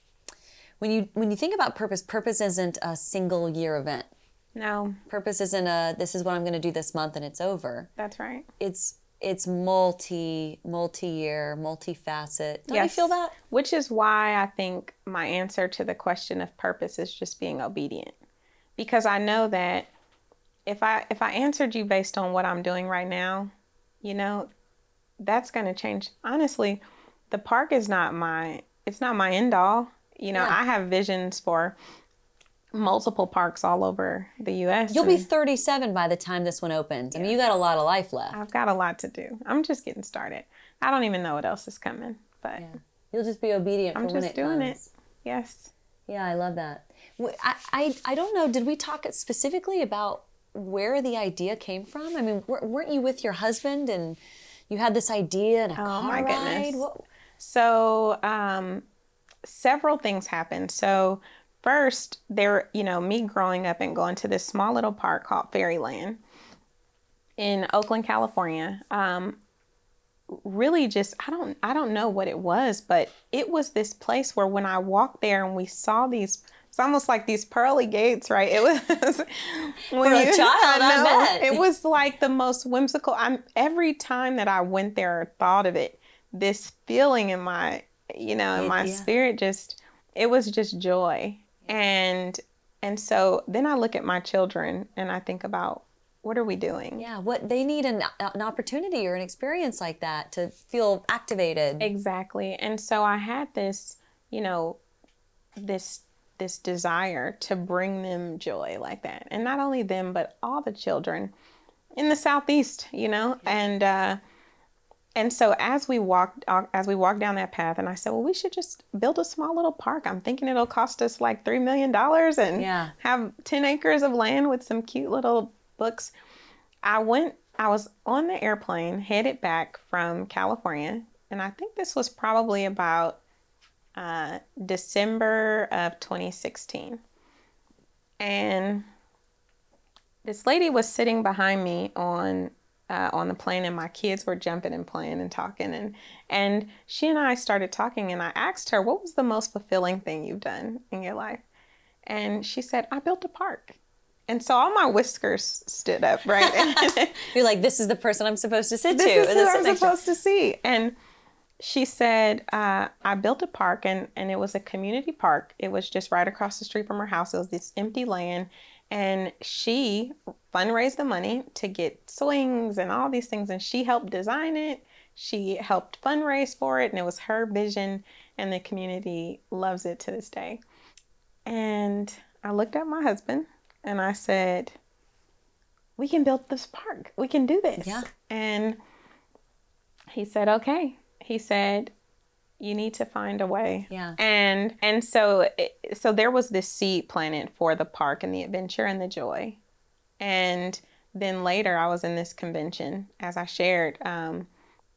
when you when you think about purpose, purpose isn't a single year event. No. Purpose isn't a this is what I'm gonna do this month and it's over. That's right. It's it's multi multi-year multi-facet don't yes. you feel that which is why i think my answer to the question of purpose is just being obedient because i know that if i if i answered you based on what i'm doing right now you know that's going to change honestly the park is not my it's not my end all you know yeah. i have visions for multiple parks all over the U.S. You'll be 37 by the time this one opens. I mean, you got a lot of life left. I've got a lot to do. I'm just getting started. I don't even know what else is coming, but yeah. you'll just be obedient. I'm just doing it. Yes. Yeah, I love that. I, I I don't know. Did we talk specifically about where the idea came from? I mean, weren't you with your husband and you had this idea and a oh, car my ride? goodness. What? So, um, several things happened. So first there you know me growing up and going to this small little park called fairyland in oakland california um, really just i don't i don't know what it was but it was this place where when i walked there and we saw these almost like these pearly gates right it was when For you, a child I, know, I it was like the most whimsical i'm every time that i went there or thought of it this feeling in my you know in my yeah. spirit just it was just joy and and so then I look at my children and I think about what are we doing? Yeah, what they need an, an opportunity or an experience like that to feel activated. Exactly. And so I had this, you know, this this desire to bring them joy like that. And not only them, but all the children in the southeast, you know, and uh and so as we walked uh, as we walked down that path and i said well we should just build a small little park i'm thinking it'll cost us like three million dollars and yeah. have 10 acres of land with some cute little books i went i was on the airplane headed back from california and i think this was probably about uh, december of 2016 and this lady was sitting behind me on uh, on the plane and my kids were jumping and playing and talking. And and she and I started talking and I asked her what was the most fulfilling thing you've done in your life? And she said I built a park. And so all my whiskers stood up right? You're like this is the person I'm supposed to sit to. this is who I'm supposed to see. And she said uh, I built a park and and it was a community park. It was just right across the street from her house. It was this empty land. And she fundraised the money to get swings and all these things and she helped design it. She helped fundraise for it and it was her vision and the community loves it to this day. And i looked at my husband and i said we can build this park. We can do this. Yeah. And he said okay he said you need to find a way. Yeah. And and so so there was this seed planted for the park and the adventure and the joy. And then later I was in this convention as I shared um,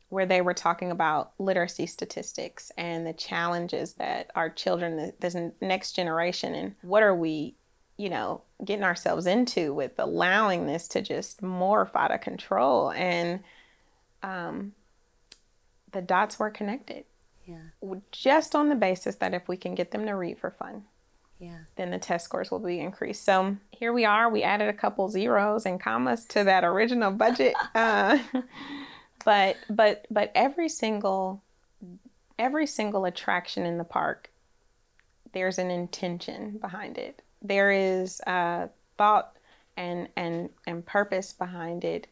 where they were talking about literacy statistics and the challenges that our children, the, the next generation, and what are we, you know, getting ourselves into with allowing this to just morph out of control. And um, the dots were connected. Yeah. Just on the basis that if we can get them to read for fun, yeah. then the test scores will be increased. So here we are. We added a couple zeros and commas to that original budget. uh, but but but every single every single attraction in the park, there's an intention behind it. There is a thought and and and purpose behind it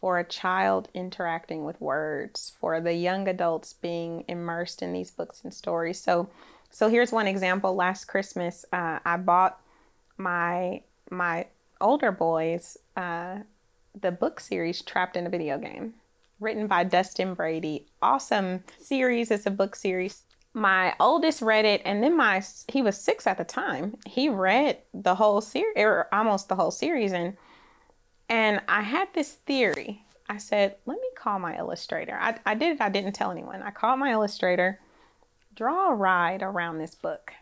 for a child interacting with words, for the young adults being immersed in these books and stories. So, so here's one example. Last Christmas, uh, I bought my my older boys uh, the book series Trapped in a Video Game, written by Dustin Brady. Awesome series. It's a book series. My oldest read it, and then my he was six at the time. He read the whole series, or almost the whole series, and and I had this theory. I said, let me call my illustrator. I, I did it, I didn't tell anyone. I called my illustrator, draw a ride around this book.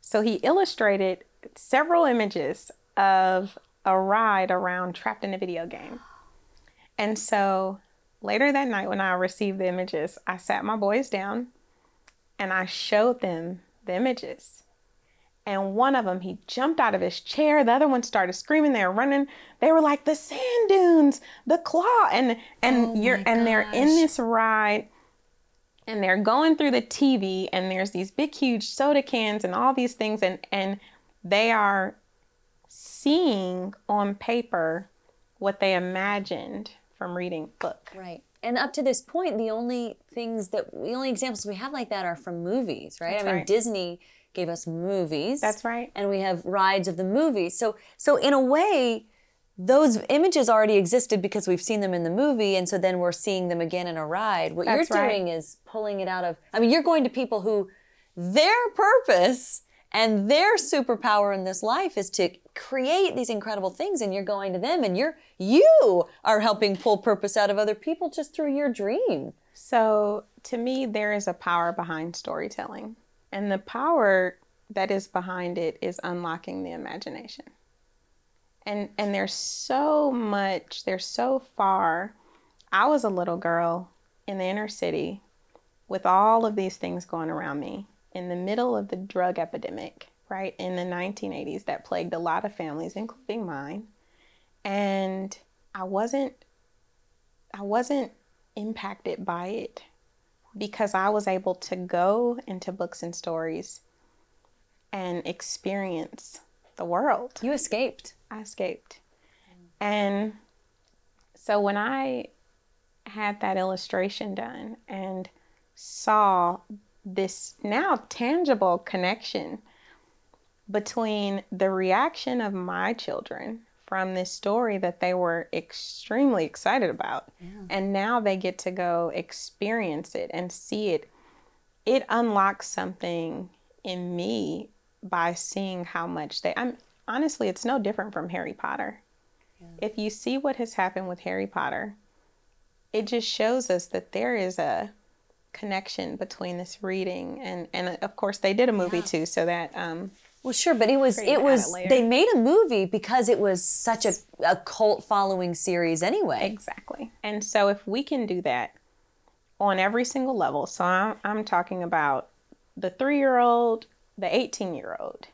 So he illustrated several images of a ride around Trapped in a Video Game. And so later that night, when I received the images, I sat my boys down and I showed them the images and one of them he jumped out of his chair. The other one started screaming. They were running. They were like the sand dunes the claw. And and Oh you're and they're in this ride and they're going through the tv and there's these big huge soda cans and all these things. And and they are seeing on paper what they imagined from reading book. Right. And up to this point, the only things that the only examples we have like that are from movies, right? That's I mean, right. Disney gave us movies. That's right. And we have rides of the movies. So so in a way, those images already existed because we've seen them in the movie, and so then we're seeing them again in a ride. What That's you're right. doing is pulling it out of. I mean, you're going to people who their purpose and their superpower in this life is to create these incredible things, and you're going to them, and you're you are helping pull purpose out of other people just through your dream. So, to me, there is a power behind storytelling. And the power that is behind it is unlocking the imagination. And and there's so much, there's so far. I was a little girl in the inner city with all of these things going around me in the middle of the drug epidemic, right? In the 1980s that plagued a lot of families including mine. And I wasn't I wasn't impacted by it because I was able to go into books and stories and experience the world. You escaped. I escaped. And so when I had that illustration done and saw this now tangible connection between the reaction of my children from this story that they were extremely excited about. And now they get to go experience it and see it. It unlocks something in me by seeing how much they I'm honestly it's no different from Harry Potter. If you see what has happened with Harry Potter, it just shows us that there is a connection between this reading and and of course they did a movie too so that um Well, sure, but it was Create it was they made a movie because it was such a, a cult following series anyway. Exactly. And so if we can do that on every single level, so I'm, I'm talking about the three year old, the 18 year old,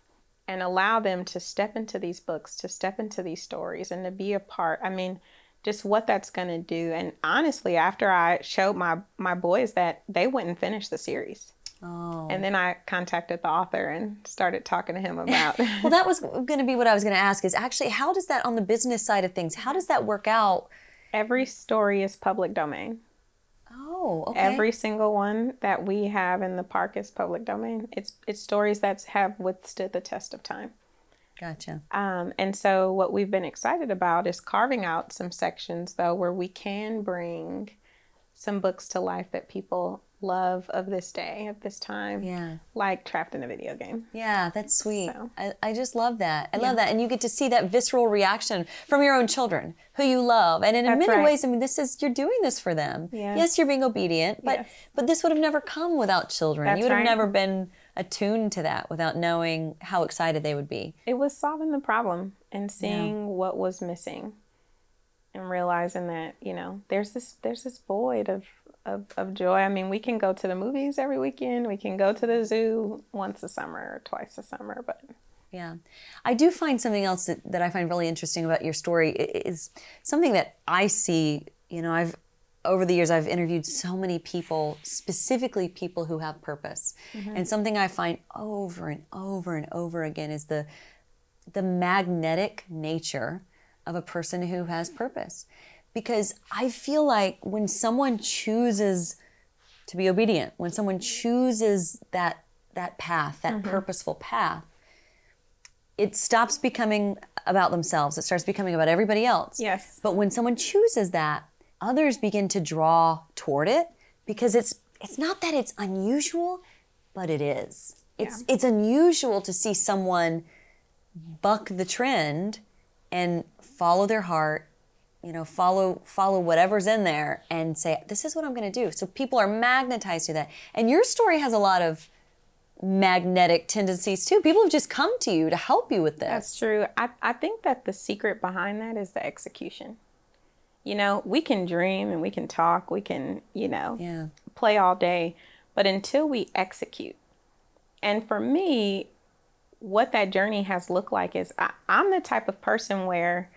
and allow them to step into these books, to step into these stories, and to be a part. I mean, just what that's going to do. And honestly, after I showed my, my boys that, they wouldn't finish the series. Oh. And then I contacted the author and started talking to him about Well, that was going to be what I was going to ask is actually how does that on the business side of things? How does that work out? every story is public domain. Oh, okay. Every single one that we have in the park is public domain. It's it's stories that have withstood the test of time. gotcha. Um, and so what we've been excited about is carving out some sections though where we can bring some books to life that people love of this day, of this time, Yeah. like trapped in a video game. Yeah, that's sweet. So- I, I just love that. I love that. And you get to see that visceral reaction from your own children who you love. And in That's many right. ways, I mean, this is, you're doing this for them. Yes. Yes, you're being obedient, but, Yes. but this would have never come without children. That's you would have right. never been attuned to that without knowing how excited they would be. It was solving the problem and seeing what was missing and realizing that, you know, there's this there's this void of, of, of joy. I mean, we can go to the movies every weekend, we can go to the zoo once a summer or twice a summer, but Yeah. I do find something else that, that I find really interesting about your story is something that I see, you know, I've over the years I've interviewed so many people, specifically people who have purpose. Mm-hmm. And something I find over and over and over again is the the magnetic nature of a person who has purpose. Because I feel like when someone chooses to be obedient, when someone chooses that that path, that mm-hmm. purposeful path, it stops becoming about themselves. It starts becoming about everybody else. Yes. But when someone chooses that, others begin to draw toward it because it's it's not that it's unusual, but it is. It's it's unusual to see someone buck the trend and follow their heart, you know, follow follow whatever's in there and say this is what I'm going to do. So people are magnetized to that. And your story has a lot of magnetic tendencies too. People have just come to you to help you with this. That's true. I, I think that the secret behind that is the execution. You know, we can dream and we can talk, we can, you know, Yeah. play all day, but until we execute. And for me, what that journey has looked like is I, I'm the type of person where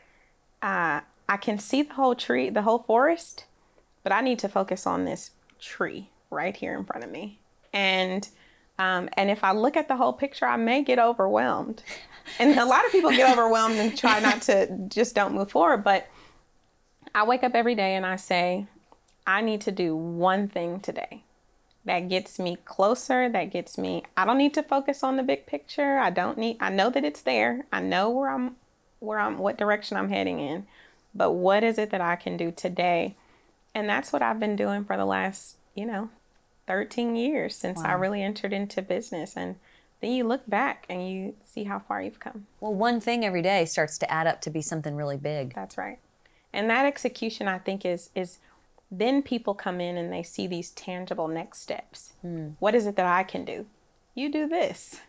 uh, I can see the whole tree, the whole forest, but I need to focus on this tree right here in front of me. And um, and if I look at the whole picture, I may get overwhelmed. And a lot of people get overwhelmed and try not to just don't move forward. But I wake up every day and I say, I need to do one thing today that gets me closer, that gets me, I don't need to focus on the big picture. I don't need, I know that it's there. I know where I'm, where I'm, what direction I'm heading in. But what is it that I can do today? And that's what I've been doing for the last, you know, 13 years since I really entered into business. And then you look back and you see how far you've come. Well, one thing every day starts to add up to be something really big. That's right. And that execution, I think, is is then people come in and they see these tangible next steps. Hmm. What is it that I can do? You do this,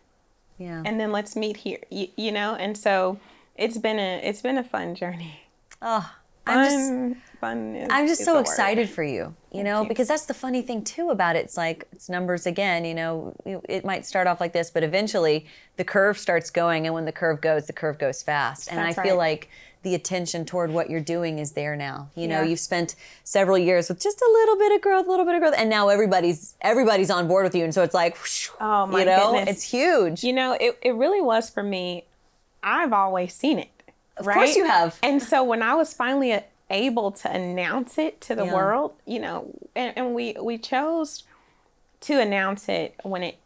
Yeah. and then let's meet here. You, you know, and so it's been a it's been a fun journey. Oh, I'm just Fun. Is, I'm just so excited for you, you know, you. because that's the funny thing too about it. It's like it's numbers again, you know, it might start off like this, but eventually the curve starts going. And when the curve goes, the curve goes fast. And That's I feel right. like the attention toward what you're doing is there now. You know, Yeah. you've spent several years with just a little bit of growth, a little bit of growth. And now everybody's, everybody's on board with you. And so it's like, whoosh, Oh, my you know, goodness. it's huge. You know, it it really was for me. I've always seen it. Of course you have. And so when I was finally able to announce it to the Yeah. world, you know, and, and we we chose to announce it when it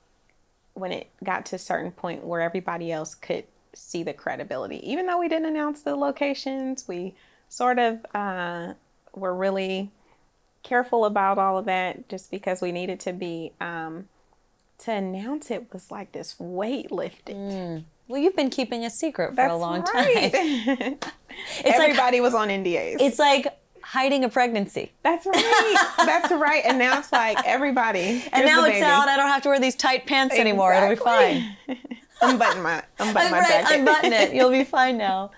when it got to a certain point where everybody else could see the credibility. Even though we didn't announce the locations, we sort of uh, were really careful about all of that just because we needed to be um, to announce it was like this weight lifted. Well, you've been keeping a secret for That's a long time. right. like- Everybody was on NDAs. It's like hiding a pregnancy. That's right. That's right. And now it's like everybody. And now it's out. I don't have to wear these tight pants anymore. It'll be fine. Unbutton my unbutton my right, jacket. unbutton it. You'll be fine now.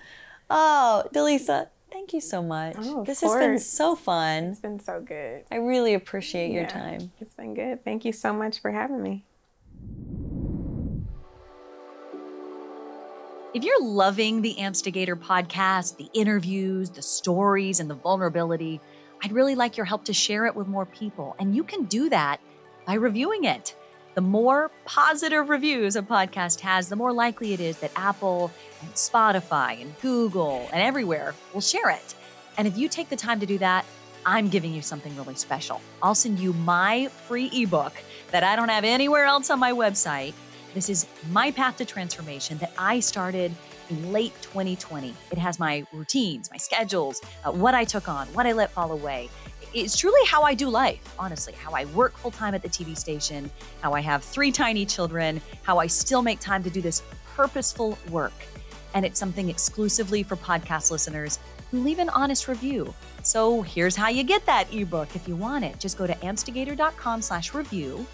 Oh, DeLisa, thank you so much. Oh, of this has been so fun. It's been so good. I really appreciate your Yeah, time. It's been good. Thank you so much for having me. If you're loving the Amstigator podcast, the interviews, the stories, and the vulnerability, I'd really like your help to share it with more people. And you can do that by reviewing it. The more positive reviews a podcast has, the more likely it is that Apple and Spotify and Google and everywhere will share it. And if you take the time to do that, I'm giving you something really special. I'll send you my free ebook that I don't have anywhere else on my website. This is my path to transformation that I started in late 2020. It has my routines, my schedules, uh, what I took on, what I let fall away. it's truly how I do life, honestly, how I work full time at the TV station, how I have three tiny children, how I still make time to do this purposeful work. And it's something exclusively for podcast listeners who leave an honest review. So here's how you get that ebook if you want it. Just go to amstigator.com slash review.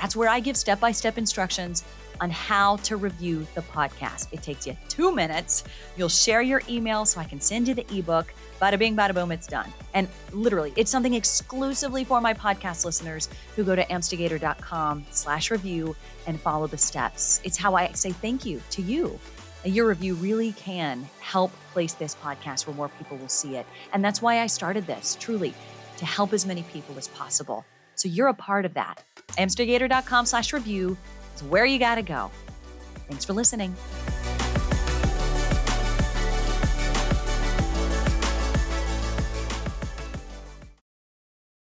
That's where I give step-by-step instructions on how to review the podcast. It takes you two minutes. You'll share your email so I can send you the ebook. Bada bing, bada boom, it's done. And literally, it's something exclusively for my podcast listeners who go to amstigator.com slash review and follow the steps. It's how I say thank you to you. Your review really can help place this podcast where more people will see it. And that's why I started this, truly, to help as many people as possible. So you're a part of that. Amstigator.com slash review is where you got to go. Thanks for listening.